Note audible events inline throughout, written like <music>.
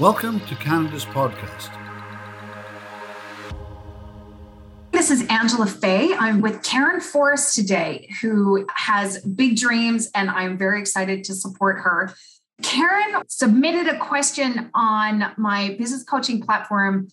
Welcome to Canada's podcast. This is Angela Fay. I'm with Karin Forrest today, who has big dreams, and I'm very excited to support her. Karin submitted a question on my business coaching platform,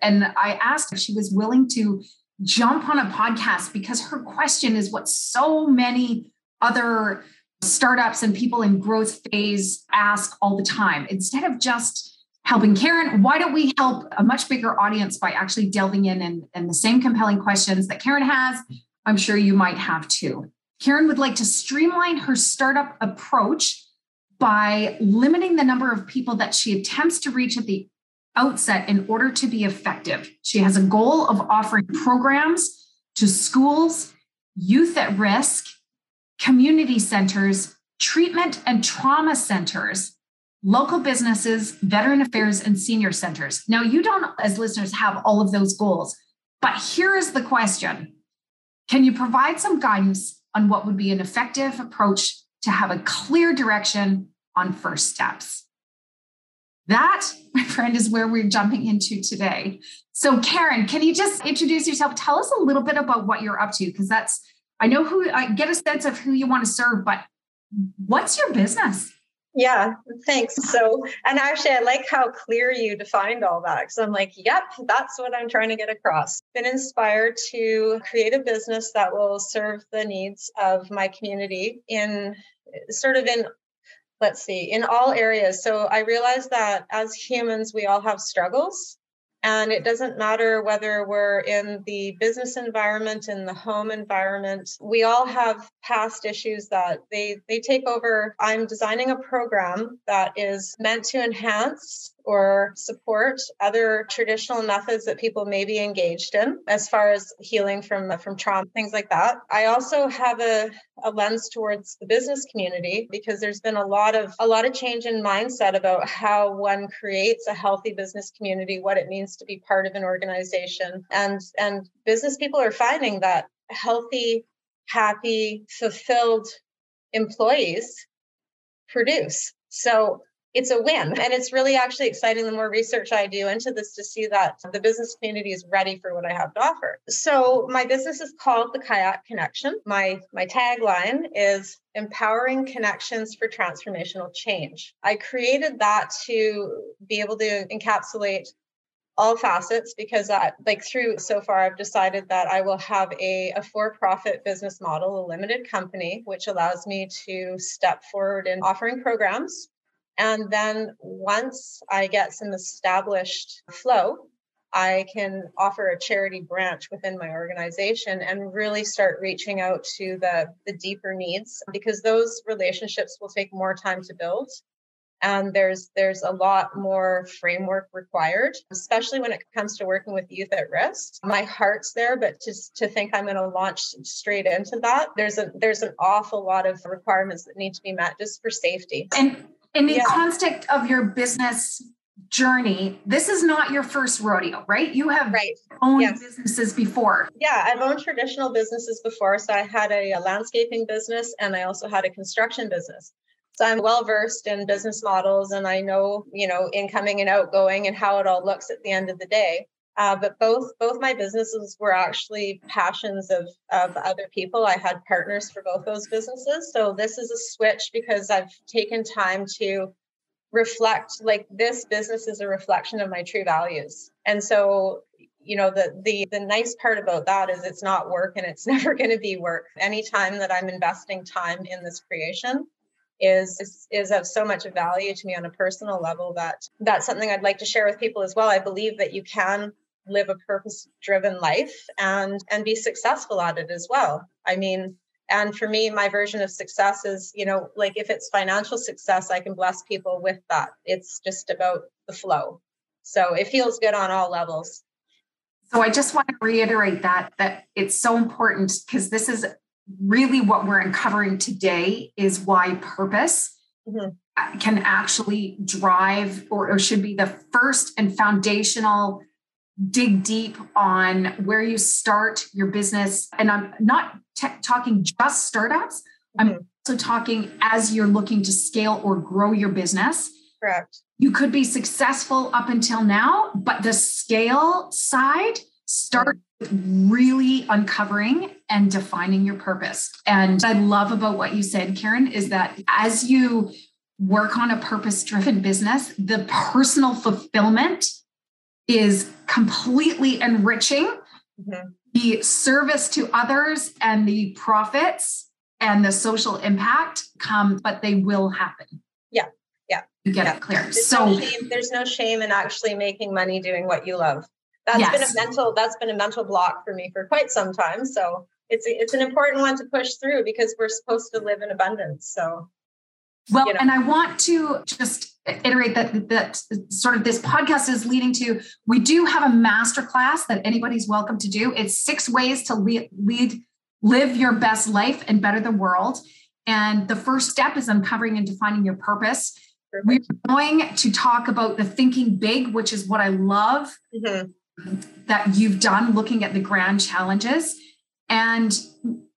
and I asked if she was willing to jump on a podcast because her question is what so many other startups and people in growth phase ask all the time. Instead of just helping Karin, why don't we help a much bigger audience by actually delving in and, and the same compelling questions that Karin has? I'm sure you might have too. Karin would like to streamline her startup approach by limiting the number of people that she attempts to reach at the outset in order to be effective. She has a goal of offering programs to schools, youth at risk, community centers, treatment and trauma centers local businesses, veteran affairs, and senior centers. Now, you don't, as listeners, have all of those goals, but here is the question Can you provide some guidance on what would be an effective approach to have a clear direction on first steps? That, my friend, is where we're jumping into today. So, Karin, can you just introduce yourself? Tell us a little bit about what you're up to, because that's, I know who, I get a sense of who you want to serve, but what's your business? Yeah, thanks. So, and actually, I like how clear you defined all that because I'm like, yep, that's what I'm trying to get across. Been inspired to create a business that will serve the needs of my community in sort of in, let's see, in all areas. So, I realized that as humans, we all have struggles. And it doesn't matter whether we're in the business environment, in the home environment, we all have past issues that they, they take over. I'm designing a program that is meant to enhance or support other traditional methods that people may be engaged in as far as healing from from trauma things like that. I also have a, a lens towards the business community because there's been a lot of a lot of change in mindset about how one creates a healthy business community what it means to be part of an organization. And and business people are finding that healthy happy fulfilled employees produce. So it's a win. And it's really actually exciting the more research I do into this to see that the business community is ready for what I have to offer. So my business is called the Kayak Connection. My my tagline is empowering connections for transformational change. I created that to be able to encapsulate all facets because I, like through so far i've decided that i will have a, a for-profit business model a limited company which allows me to step forward in offering programs and then once I get some established flow, I can offer a charity branch within my organization and really start reaching out to the, the deeper needs because those relationships will take more time to build. And there's there's a lot more framework required especially when it comes to working with youth at risk. My heart's there but to, to think i'm going to launch straight into that there's a there's an awful lot of requirements that need to be met just for safety. And in the yeah. context of your business journey, this is not your first rodeo, right? You have right. owned yes. businesses before. Yeah, I've owned traditional businesses before. So I had a, a landscaping business and I also had a construction business. So I'm well versed in business models and I know, you know, incoming and outgoing and how it all looks at the end of the day. Uh, but both both my businesses were actually passions of of other people. I had partners for both those businesses. So this is a switch because I've taken time to reflect. Like this business is a reflection of my true values, and so you know the the the nice part about that is it's not work and it's <laughs> never going to be work. Anytime that I'm investing time in this creation, is, is is of so much value to me on a personal level that that's something I'd like to share with people as well. I believe that you can live a purpose driven life and and be successful at it as well. I mean and for me my version of success is you know like if it's financial success i can bless people with that. It's just about the flow. So it feels good on all levels. So i just want to reiterate that that it's so important because this is really what we're uncovering today is why purpose mm-hmm. can actually drive or, or should be the first and foundational dig deep on where you start your business. And I'm not t- talking just startups, mm-hmm. I'm also talking as you're looking to scale or grow your business. Correct. you could be successful up until now, but the scale side start really uncovering and defining your purpose. And I love about what you said, Karin, is that as you work on a purpose driven business, the personal fulfillment is completely enriching. Mm-hmm. The service to others and the profits and the social impact come, but they will happen. Yeah. Yeah. You get yeah. it clear. There's so no shame, there's no shame in actually making money doing what you love. That's yes. been a mental that's been a mental block for me for quite some time. So it's it's an important one to push through because we're supposed to live in abundance. So well, you know. and I want to just iterate that that sort of this podcast is leading to we do have a master class that anybody's welcome to do. It's six ways to lead, lead live your best life and better the world. And the first step is uncovering and defining your purpose. Perfect. We're going to talk about the thinking big, which is what I love mm-hmm. that you've done looking at the grand challenges. And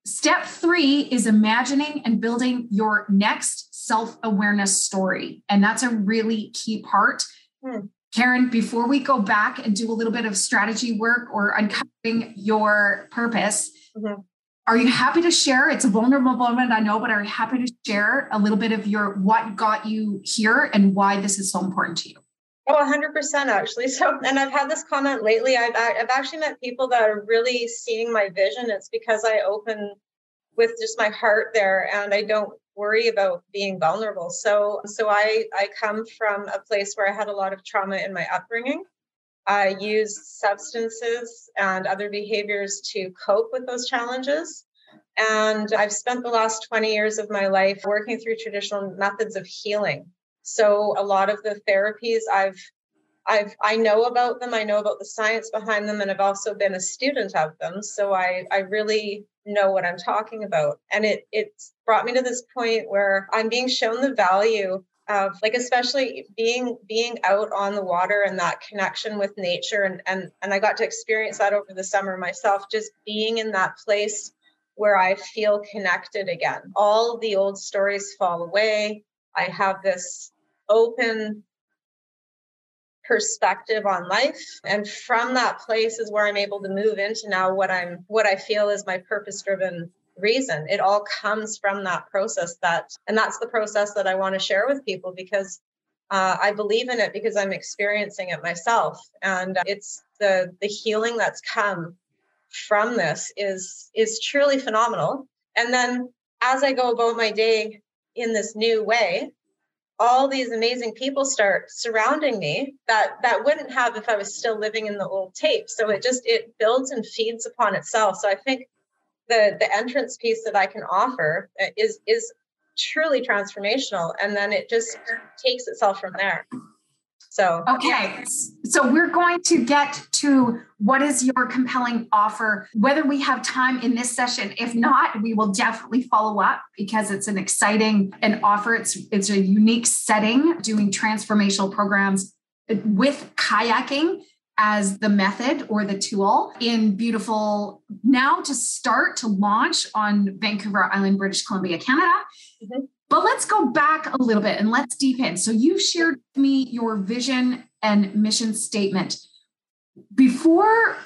step three is imagining and building your next self awareness story. And that's a really key part. Hmm. Karen, before we go back and do a little bit of strategy work or uncovering your purpose, mm-hmm. are you happy to share? It's a vulnerable moment, I know, but are you happy to share a little bit of your what got you here and why this is so important to you? Oh, 100% actually. So, and I've had this comment lately. I've, I've actually met people that are really seeing my vision. It's because I open with just my heart there and I don't worry about being vulnerable. So so I I come from a place where I had a lot of trauma in my upbringing. I used substances and other behaviors to cope with those challenges. And I've spent the last 20 years of my life working through traditional methods of healing. So a lot of the therapies I've I've I know about them, I know about the science behind them, and I've also been a student of them. So I I really know what I'm talking about. And it it's brought me to this point where I'm being shown the value of like especially being being out on the water and that connection with nature and and and I got to experience that over the summer myself just being in that place where I feel connected again. All the old stories fall away. I have this open perspective on life. And from that place is where i'm able to move into now what i'm what i feel is my purpose driven reason. It all comes from that process that and that's the process that i want to share with people because uh, i believe in it because i'm experiencing it myself. And it's the the healing that's come from this is is truly phenomenal. And then as i go about my day in this new way all these amazing people start surrounding me that that wouldn't have if I was still living in the old tape. So it just it builds and feeds upon itself. So I think the the entrance piece that I can offer uh, is is truly transformational and then it just takes itself from there. So, okay. So, we're going to get to what is your compelling offer, whether we have time in this session. If not, we will definitely follow up because it's an exciting an offer. It's, it's a unique setting doing transformational programs with kayaking as the method or the tool in beautiful now to start to launch on Vancouver Island, British Columbia, Canada. Mm-hmm. But let's go back a little bit and let's deep in. So you shared me your vision and mission statement. Before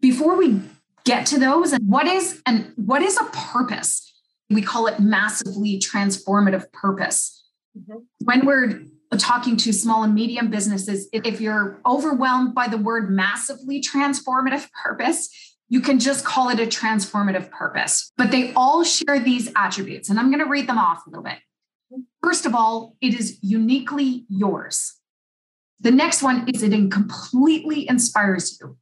before we get to those, and what is and what is a purpose? We call it massively transformative purpose. Mm-hmm. When we're talking to small and medium businesses, if you're overwhelmed by the word massively transformative purpose, you can just call it a transformative purpose, but they all share these attributes. And I'm going to read them off a little bit. First of all, it is uniquely yours. The next one is it completely inspires you.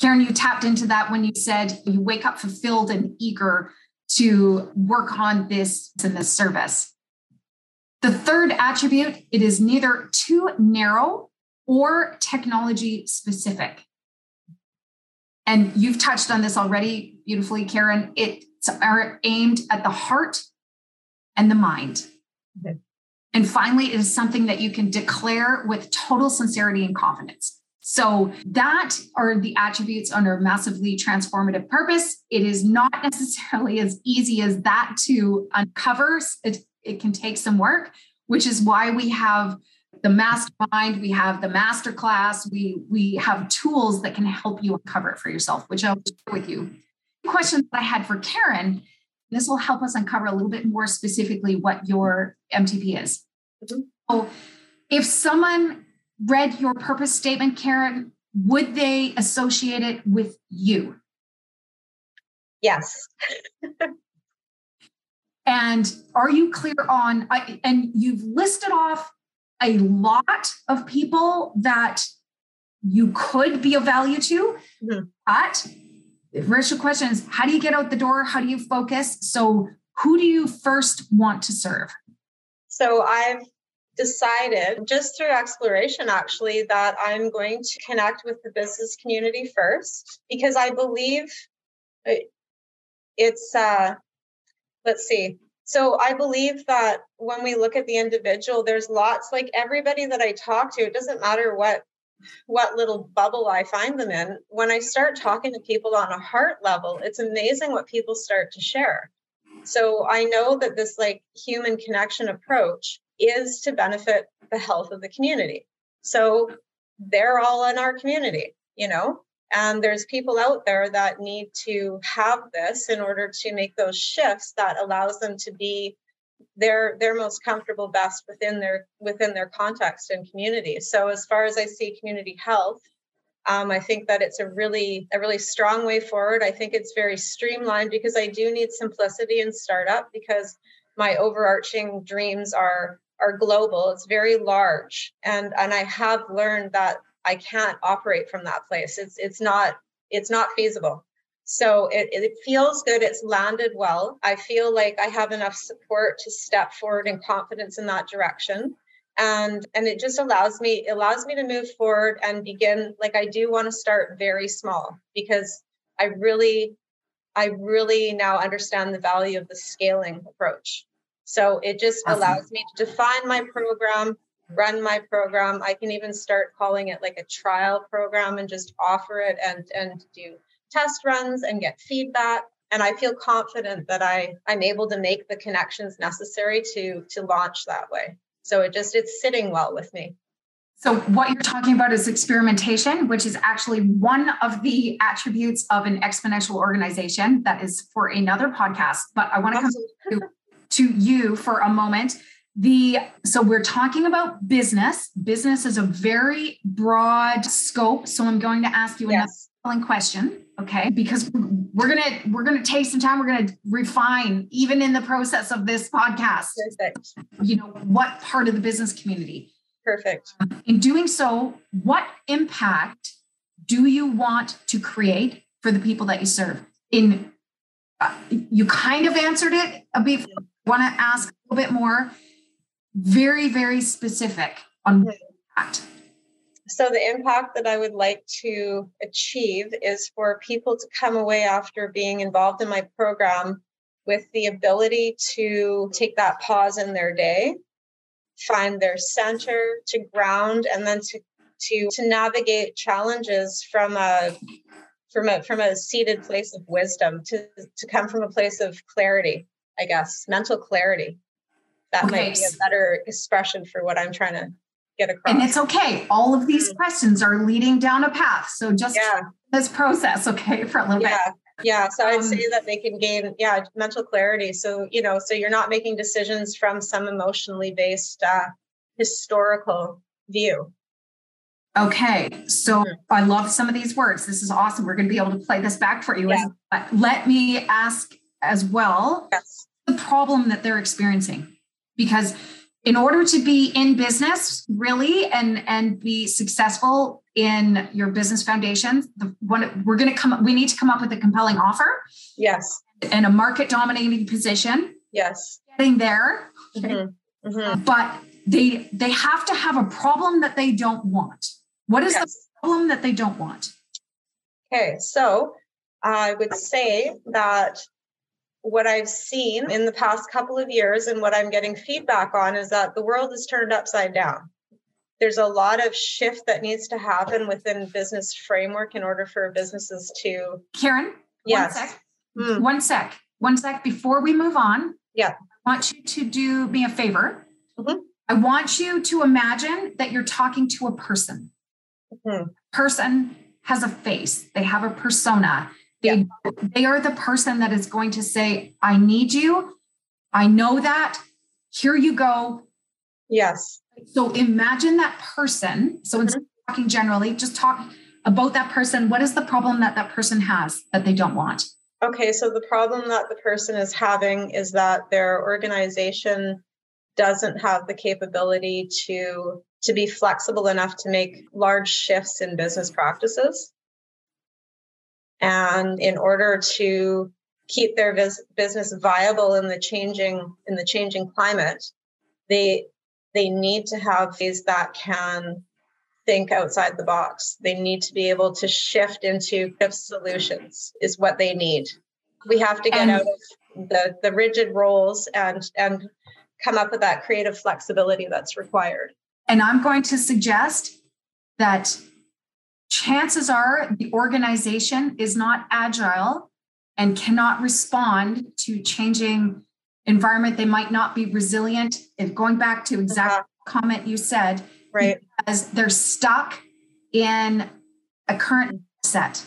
Karin, you tapped into that when you said you wake up fulfilled and eager to work on this in this service. The third attribute, it is neither too narrow or technology specific and you've touched on this already beautifully, Karin. It's aimed at the heart and the mind. Okay. And finally, it is something that you can declare with total sincerity and confidence. So, that are the attributes under massively transformative purpose. It is not <laughs> necessarily as easy as that to uncover. It, it can take some work, which is why we have the mastermind, we have the master class, we we have tools that can help you uncover it for yourself, which I'll share with you. The question that I had for Karin, this will help us uncover a little bit more specifically what your MTP is. Mm-hmm. So if someone read your purpose statement, Karin, would they associate it with you? Yes. and are you clear on, and you've listed off a lot of people that you could be of value to, mm-hmm. but the first question is how do you get out the door? How do you focus? So, who do you first want to serve? So, I've decided just through exploration actually that I'm going to connect with the business community first because I believe it's uh let's see so I believe that when we look at the individual, there's lots like everybody that I talk to, it doesn't matter what what little bubble I find them in. When I start talking to people on a heart level, it's amazing what people start to share. So I know that this like human connection approach is to benefit the health of the community. So they're all in our community, you know? And there's people out there that need to have this in order to make those shifts that allows them to be their their most comfortable best within their within their context and community. So as far as I see community health, um, I think that it's a really a really strong way forward. I think it's very streamlined because I do need simplicity in startup because my overarching dreams are are global. It's very large, and and I have learned that I can't operate from that place. It's it's not it's not feasible. So it, it feels good. It's landed well. I feel like I have enough support to step forward and confidence in that direction. And and it just allows me allows me to move forward and begin like I do want to start very small because I really I really now understand the value of the scaling approach. So it just awesome. allows me to define my program, run my program. I can even start calling it like a trial program and just offer it and and do test runs and get feedback. And I feel confident that I I'm able to make the connections necessary to to launch that way. So it just it's sitting well with me. So, what you're talking about is experimentation, which is actually one of the attributes of an exponential organization. That is for another podcast. But I want to come to, to you for a moment the so we're talking about business. Business is a very broad scope. So i'm going to ask you yes. another question okay? Because we're gonna we're gonna take some time. We're gonna refine even in the process of this podcast perfect. you know what part of the business community. Perfect. In doing so what impact do you want to create for the people that you serve? In uh, you kind of answered it a bit. Want to ask a little bit more very, very specific on hmm. that. So, the impact that I would like to achieve is for people to come away after being involved in my program with the ability to take that pause in their day, find their center, to ground, and then to to, to navigate challenges from a from a from a seated place of wisdom to to come from a place of clarity i guess mental clarity that okay. might be a better expression for what I'm trying to get across. And it's okay. All of these mm-hmm. questions are leading down a path. So just yeah. this process, okay, <laughs> for a little yeah. bit. Yeah. So um, I'd say that they can gain, yeah, mental clarity. So, you know, so you're not making decisions from some emotionally based uh, historical view. Okay. So mm-hmm. I love some of these words. This is awesome. We're going to be able to play this back for you. Yeah. Let me ask as well yes. the problem that they're experiencing because in order to be in business really and and be successful in your business foundation the one we're going to come we need to come up with a compelling offer. Yes. And a market dominating position. Yes. Getting there. Mm-hmm. Mm-hmm. but they they have to have a problem that they don't want. What is yes. the problem that they don't want? Okay so i would say that what I've seen in the past couple of years and what I'm getting feedback on is that the world is turned upside down. There's a lot of shift that needs to happen within business framework in order for businesses to. Karin, yes. one sec. Mm. One sec. One sec before we move on. Yeah. I want you to do me a favor. Mm-hmm. I want you to imagine that you're talking to a person. Mm-hmm. Person has a face, they have a persona. They, yeah. they are the person that is going to say, I need you. I know that. Here you go. Yes. So imagine that person. So instead mm-hmm. of talking generally, just talk about that person. What is the problem that that person has that they don't want? Okay, so the problem that the person is having is that their organization doesn't have the capability to to be flexible enough to make large shifts in business practices. And in order to keep their vis- business viable in the changing in the changing climate, they they need to have these that can think outside the box. They need to be able to shift into solutions is what they need. We have to get and, out of the, the rigid roles and and come up with that creative flexibility that's required. And I'm going to suggest that chances are the organization is not agile and cannot respond to changing environment. They might not be resilient. If going back to exact uh-huh. comment you said right. because they're stuck in a current set.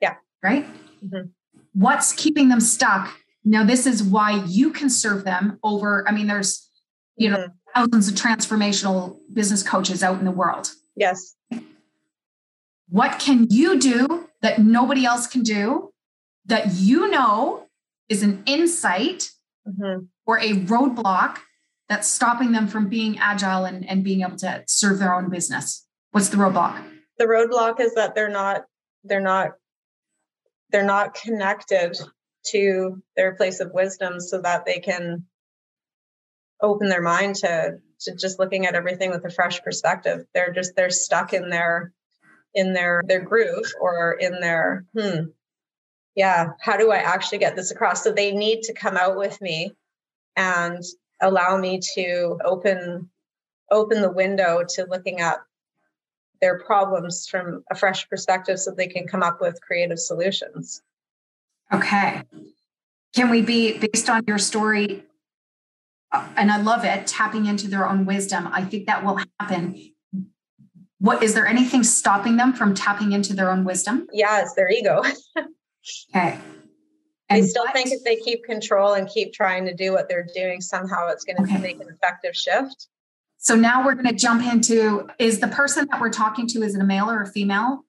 Yeah. Right? Mm-hmm. what's keeping them stuck? Now this is why you can serve them over i mean there's you know mm-hmm. thousands of transformational business coaches out in the world. Yes what can you do that nobody else can do that you know is an insight mm-hmm. or a roadblock that's stopping them from being agile and, and being able to serve their own business? What's the roadblock? The roadblock is that they're not they're not they're not connected to their place of wisdom so that they can open their mind to to just looking at everything with a fresh perspective. They're just they're stuck in their in their their groove or in their hmm yeah, how do I actually get this across? So they need to come out with me and allow me to open open the window to looking at their problems from a fresh perspective so they can come up with creative solutions. Okay. Can we be based on your story? Uh, and I love it, tapping into their own wisdom. I think that will happen. What is there anything stopping them from tapping into their own wisdom? Yeah, it's their ego. <laughs> Okay. And they still what? think if they keep control and keep trying to do what they're doing, somehow it's going to okay. make an effective shift. So now we're going to jump into is the person that we're talking to, is it a male or a female?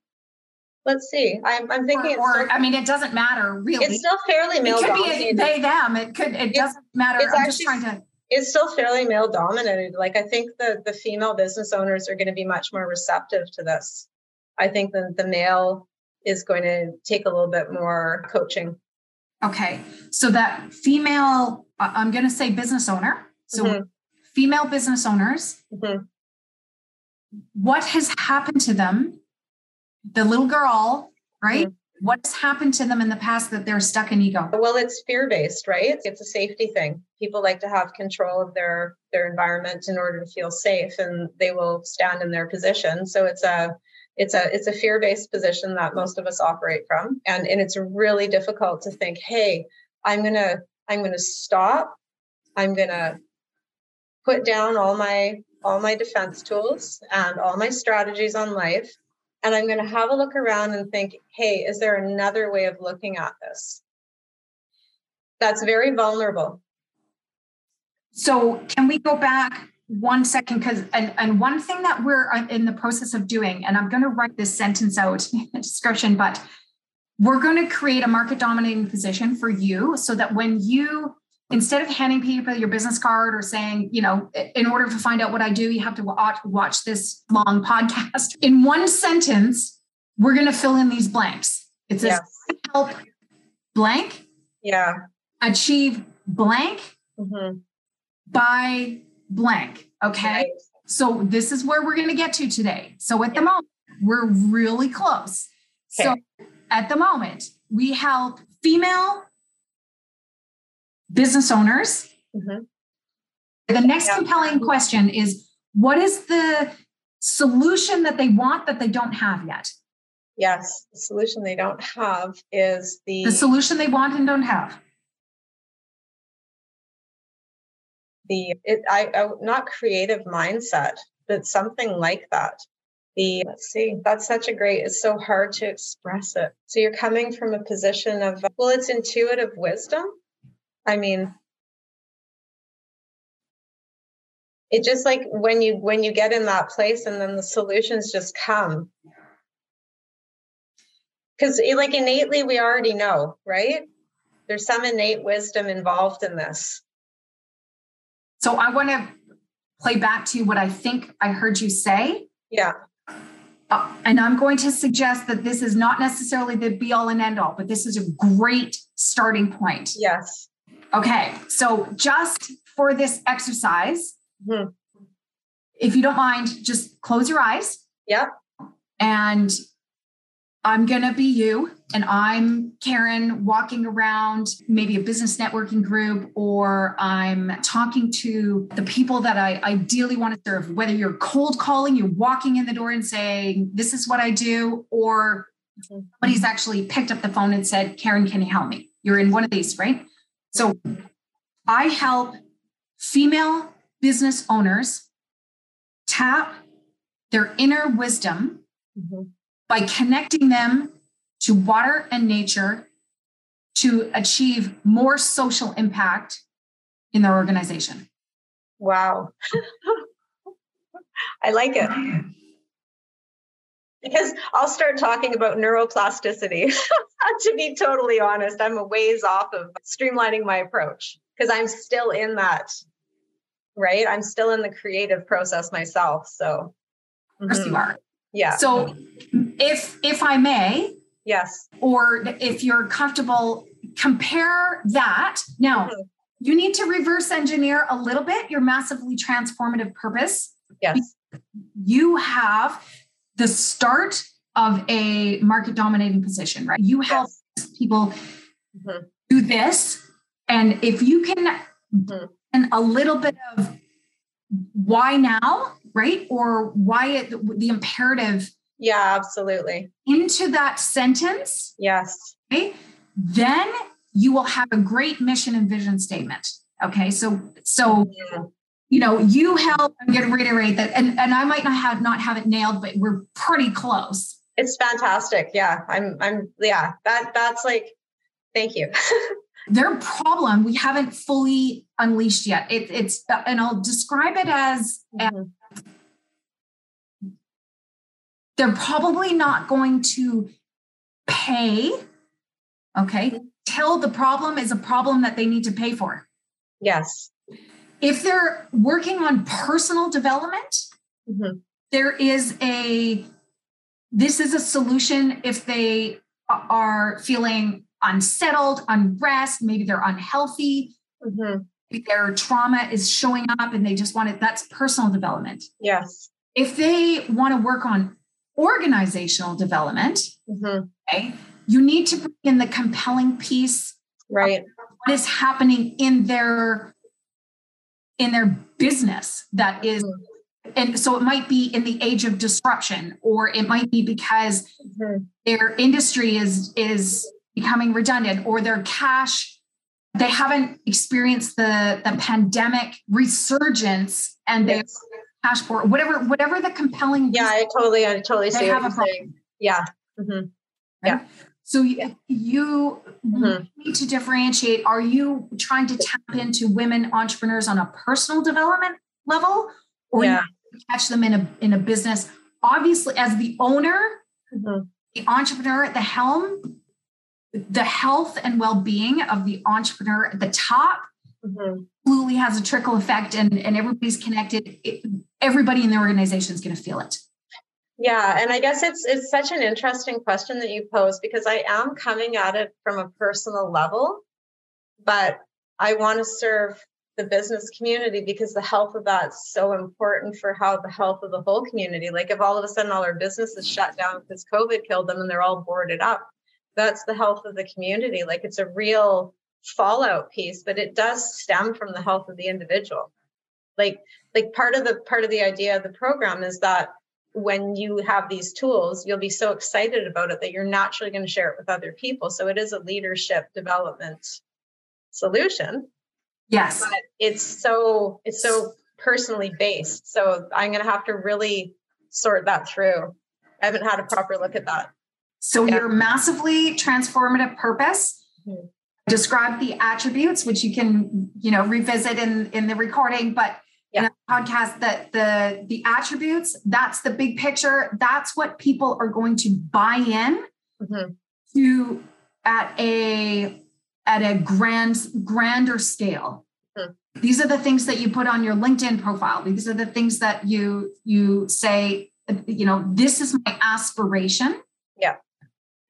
Let's see. I'm, I'm thinking, or, or I mean, it doesn't matter really. It's still fairly male. It could be a they them. It could. It doesn't matter. I'm actually, just trying to. It's still fairly male dominated. Like I think the the female business owners are going to be much more receptive to this. I think the the male is going to take a little bit more coaching. Okay. So that female, I'm going to say business owner. So mm-hmm. female business owners, mm-hmm. what has happened to them? The little girl, right? Mm-hmm. What's happened to them in the past that they're stuck in ego? Well, it's fear-based, right? It's a safety thing. People like to have control of their their environment in order to feel safe and they will stand in their position. So it's a it's a it's a fear-based position that most of us operate from and and it's really difficult to think hey i'm going to i'm going to stop i'm going to put down all my all my defense tools and all my strategies on life and i'm going to have a look around and think hey is there another way of looking at this? That's very vulnerable. So can we go back one second? Because and, and one thing that we're uh, in the process of doing and i'm going to write this sentence out <laughs> in the description but we're going to create a market dominating position for you so that when you instead of handing people your business card or saying you know in order to find out what i do you have to watch, this long podcast in one sentence we're going to fill in these blanks it says yes. help blank yeah achieve blank mm-hmm. by blank. Okay. Right. So this is where we're going to get to today. So at the moment, we're really close. Okay. So at the moment, we help female business owners. Mm-hmm. The next yeah. compelling question is what is the solution that they want that they don't have yet? Yes, the solution they don't have is the the solution they want and don't have. the it I, I not creative mindset, but something like that. The let's see, that's such a great, it's so hard to express it. So you're coming from a position of well, it's intuitive wisdom. I mean, it just like when you when you get in that place and then the solutions just come. Because like innately we already know right? There's some innate wisdom involved in this. So i want to play back to you what i think i heard you say. Yeah. Uh, and i'm going to suggest that this is not necessarily the be all and end all but this is a great starting point. Yes okay so just for this exercise mm-hmm. if you don't mind just close your eyes yeah and I'm going to be you and I'm Karin walking around maybe a business networking group, or I'm talking to the people that I ideally want to serve, whether you're cold calling, you're walking in the door and saying, This is what I do, or somebody's actually picked up the phone and said, Karin, can you help me? You're in one of these, right? So I help female business owners tap their inner wisdom. Mm-hmm by connecting them to water and nature to achieve more social impact in their organization. Wow. <laughs> I like it. Because I'll start talking about neuroplasticity. <laughs> to be totally honest, I'm a ways off of streamlining my approach because I'm still in that, right? I'm still in the creative process myself. So, of course, mm-hmm. you are. Yeah. So if if I may, yes. Or if you're comfortable, compare that. Now, mm-hmm. you need to reverse engineer a little bit your massively transformative purpose. Yes. You have the start of a market dominating position, right? You help yes. people mm-hmm. do this. And if you can mm-hmm. and a little bit of why now, right? Or why it, the imperative. Yeah, absolutely. Into that sentence. Yes. Okay. Then you will have a great mission and vision statement. Okay. So, so, yeah. You know, you help, I'm going to reiterate that. And, and I might not have, not have it nailed, but we're pretty close. It's fantastic. Yeah. I'm, I'm, yeah, that, that's like, thank you. <laughs> their problem we haven't fully unleashed yet. It, it's, and I'll describe it as, mm-hmm. as they're probably not going to pay, okay, mm-hmm. till the problem is a problem that they need to pay for. Yes. If they're working on personal development, mm-hmm. there is a, this is a solution if they are feeling unsettled, unrest, maybe they're unhealthy. Mm-hmm. Their trauma is showing up and they just want it. That's personal development. Yes. If they want to work on organizational development, mm-hmm. okay, you need to bring in the compelling piece. Right. What is happening in their in their business that is and so it might be in the age of disruption or it might be because mm-hmm. their industry is is becoming redundant or their cash they haven't experienced the the pandemic resurgence and yes. cash for whatever whatever the compelling yeah i totally i totally see have a problem. yeah mm-hmm. right? yeah so you, you mm-hmm. need to differentiate are you trying to tap into women entrepreneurs on a personal development level or yeah. catch them in a in a business obviously as the owner mm-hmm. the entrepreneur at the helm the health and well-being of the entrepreneur at the top mm-hmm. absolutely has a trickle effect and, and everybody's connected it, everybody in the organization is going to feel it yeah and i guess it's it's such an interesting question that you pose because i am coming at it from a personal level but i want to serve the business community because the health of that's so important for how the health of the whole community like if all of a sudden all our businesses shut down because covid killed them and they're all boarded up that's the health of the community. Like it's a real fallout piece, but it does stem from the health of the individual. Like like part of the part of the idea of the program is that when you have these tools, you'll be so excited about it that you're naturally going to share it with other people. So it is a leadership development solution. Yes. But it's so it's so personally based. So I'm going to have to really sort that through. I haven't had a proper look at that. So yeah. your massively transformative purpose. Mm-hmm. Describe the attributes, which you can, you know, revisit in in the recording. But yeah. in a podcast, that the the attributes, that's the big picture. That's what people are going to buy in mm-hmm. to at a at a grand grander scale. Hmm. These are the things that you put on your LinkedIn profile. These are the things that you you say, you know, this is my aspiration. Yeah.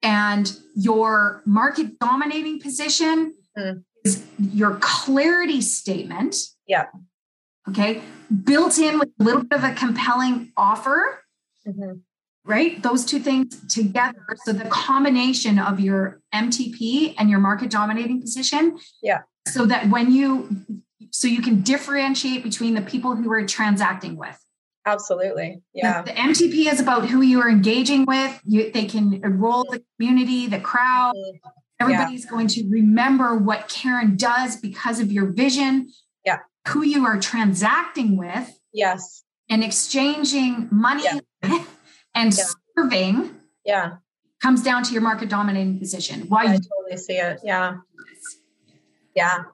And your market dominating position hmm. is your clarity statement. Yeah. Okay. Built in with a little bit of a compelling offer. Mm-hmm right? Those two things together. So the combination of your MTP and your market dominating position. Yeah. So that when you, so you can differentiate between the people who are transacting with. Absolutely. Yeah. The, the MTP is about who you are engaging with. You, they can enroll the community, the crowd. Mm-hmm. Everybody's yeah. going to remember what Karin does because of your vision. Yeah. Who you are transacting with. Yes. And exchanging money yeah and yeah. serving yeah comes down to your market dominating position why i totally see it yeah yeah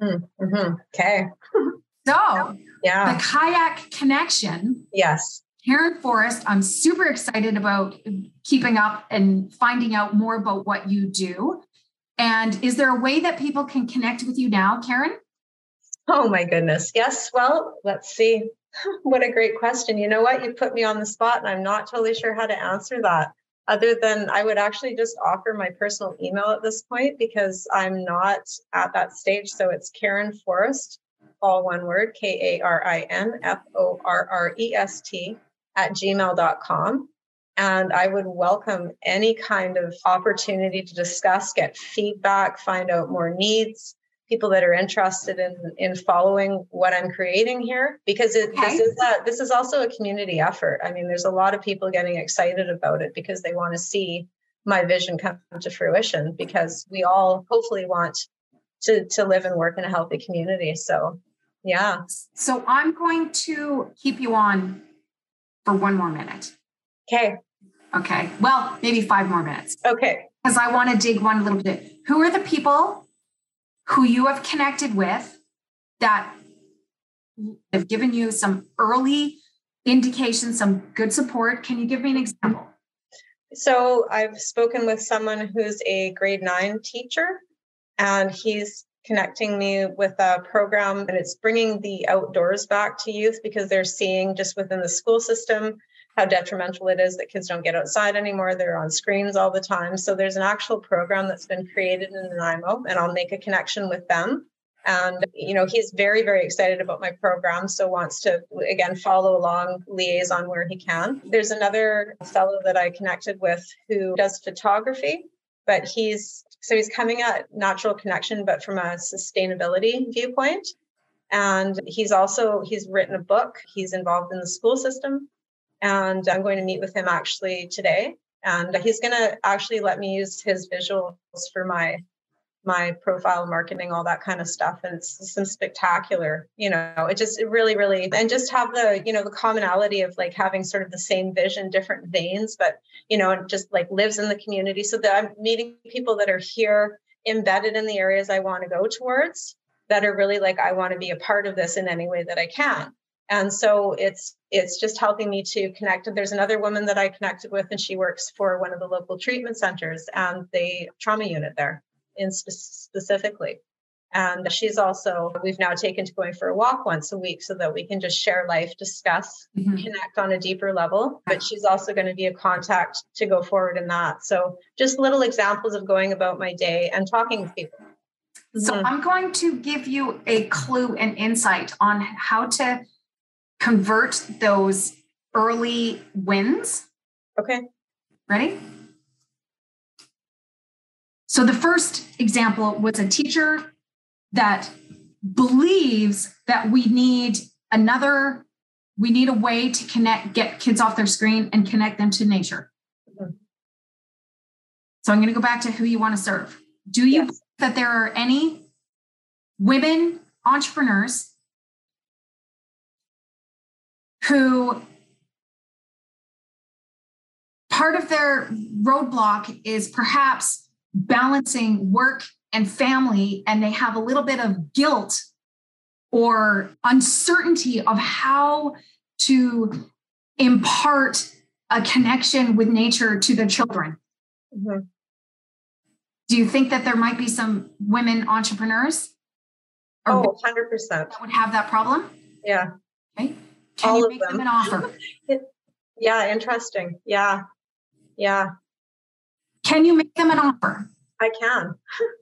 mm-hmm. mm-hmm. okay <laughs> so yeah the kayak connection yes Karin Forrest, I'm super excited about keeping up and finding out more about what you do. And is there a way that people can connect with you now, Karin? Oh my goodness. Yes. Well, let's see. <laughs> what a great question. You know what? You put me on the spot and I'm not totally sure how to answer that. Other than I would actually just offer my personal email at this point because I'm not at that stage. So it's Karin Forrest, all one word, K A R I N F O R R E S T at gmail.com. And I would welcome any kind of opportunity to discuss, get feedback, find out more needs people that are interested in in following what I'm creating here because it, okay. this is a, this is also a community effort. I mean, there's a lot of people getting excited about it because they want to see my vision come to fruition because we all hopefully want to to live and work in a healthy community. So, yeah. So I'm going to keep you on for one more minute. Okay. Okay. Well, maybe five more minutes. Okay. Because I want to dig one a little bit. Who are the people who you have connected with that have given you some early indications, some good support. Can you give me an example? So, I've spoken with someone who's a grade nine teacher, and he's connecting me with a program, and it's bringing the outdoors back to youth because they're seeing just within the school system how detrimental it is that kids don't get outside anymore. They're on screens all the time. So there's an actual program that's been created in Nanaimo, and I'll make a connection with them. And you know, he's very, very excited about my program, so wants to again follow along, liaison where he can. There's another fellow that I connected with who does photography, but he's so he's coming at natural connection, but from a sustainability viewpoint. And he's also he's written a book. He's involved in the school system and I'm going to meet with him actually today. And he's going to actually let me use his visuals for my my profile marketing, all that kind of stuff. And it's some spectacular, you know, it just it really, really, and just have the, you know, the commonality of like having sort of the same vision, different veins, but, you know, it just like lives in the community so that I'm meeting people that are here embedded in the areas I want to go towards that are really like, I want to be a part of this in any way that I can and so it's it's just helping me to connect. And there's another woman that i connected with and she works for one of the local treatment centers and the trauma unit there in spe- specifically. And she's also we've now taken to going for a walk once a week so that we can just share life discuss mm-hmm. connect on a deeper level. But she's also going to be a contact to go forward in that. So just little examples of going about my day and talking with people. So mm-hmm. i'm going to give you a clue and insight on how to convert those early wins. Okay. Ready? So the first example was a teacher that believes that we need another we need a way to connect get kids off their screen and connect them to nature. Mm-hmm. So I'm going to go back to who you want to serve. Do you yes. that there are any women entrepreneurs who part of their roadblock is perhaps balancing work and family, and they have a little bit of guilt or uncertainty of how to impart a connection with nature to their children. Mm-hmm. Do you think that there might be some women entrepreneurs? Oh, 100%. That would have that problem? Yeah. Okay. Can All you make them. them an offer? <laughs> yeah, interesting. Yeah. Yeah. Can you make them an offer? I can.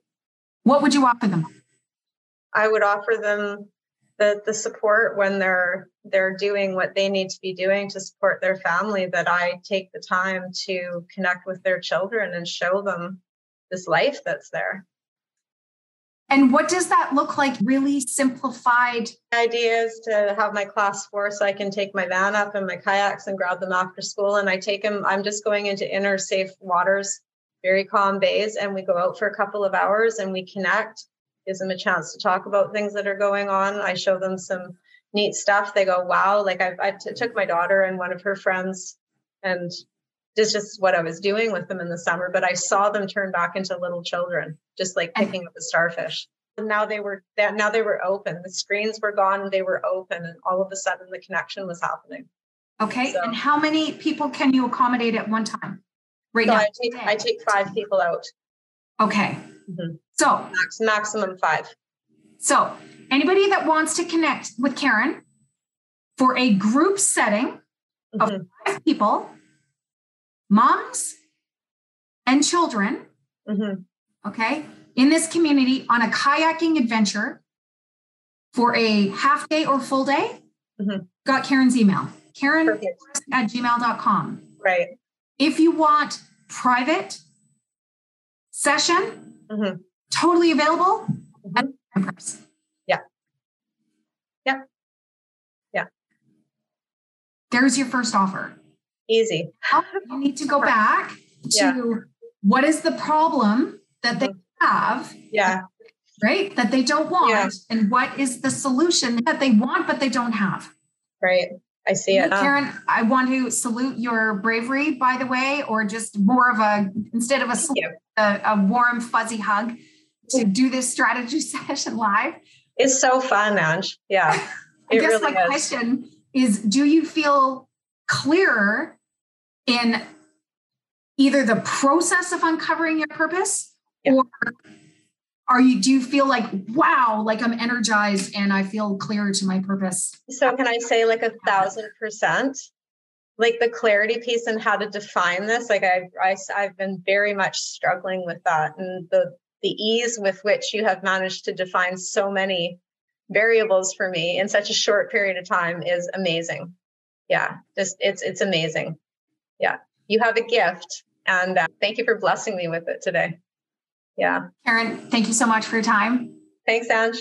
<laughs> what would you offer them? I would offer them the the support when they're they're doing what they need to be doing to support their family that I take the time to connect with their children and show them this life that's there. And what does that look like really simplified? The idea is to have my class four so I can take my van up and my kayaks and grab them after school. And I take them, I'm just going into inner safe waters, very calm bays, and we go out for a couple of hours and we connect, gives them a chance to talk about things that are going on. I show them some neat stuff. They go, wow, like I, I t- took my daughter and one of her friends and this is just what I was doing with them in the summer, but I saw them turn back into little children, just like picking up a starfish. And now they were that now they were open. The screens were gone, they were open, and all of a sudden the connection was happening. Okay. So, and how many people can you accommodate at one time? Right so now. I take I take five people out. Okay. Mm-hmm. So Max, maximum five. So anybody that wants to connect with Karin for a group setting mm-hmm. of five people moms and children, mm-hmm. okay, in this community on a kayaking adventure for a half day or full day, mm-hmm. got Karin's email, Karin at gmail.com. Right. If you want private session, mm-hmm. totally available mm-hmm. Yeah. Yeah. Yeah. There's your first offer. Easy. you need to go back to yeah. what is the problem that they mm-hmm. have. Yeah. Right. That they don't want. Yeah. And what is the solution that they want, but they don't have. Right. I see it. Karin, I want to salute your bravery, by the way, or just more of a, instead of a, a, a, warm, fuzzy hug to do this strategy <laughs> session live. It's so fun, Ange. Yeah. <laughs> I guess really my is. question is do you feel clearer in either the process of uncovering your purpose yeah. or are you do you feel like wow like i'm energized and i feel clearer to my purpose? So can i say like a thousand percent? Like the clarity piece and how to define this like I've, I, I've been very much struggling with that and the the ease with which you have managed to define so many variables for me in such a short period of time is amazing. Yeah just it's it's amazing yeah. You have a gift and uh, thank you for blessing me with it today. Yeah. Karin thank you so much for your time. Thanks ange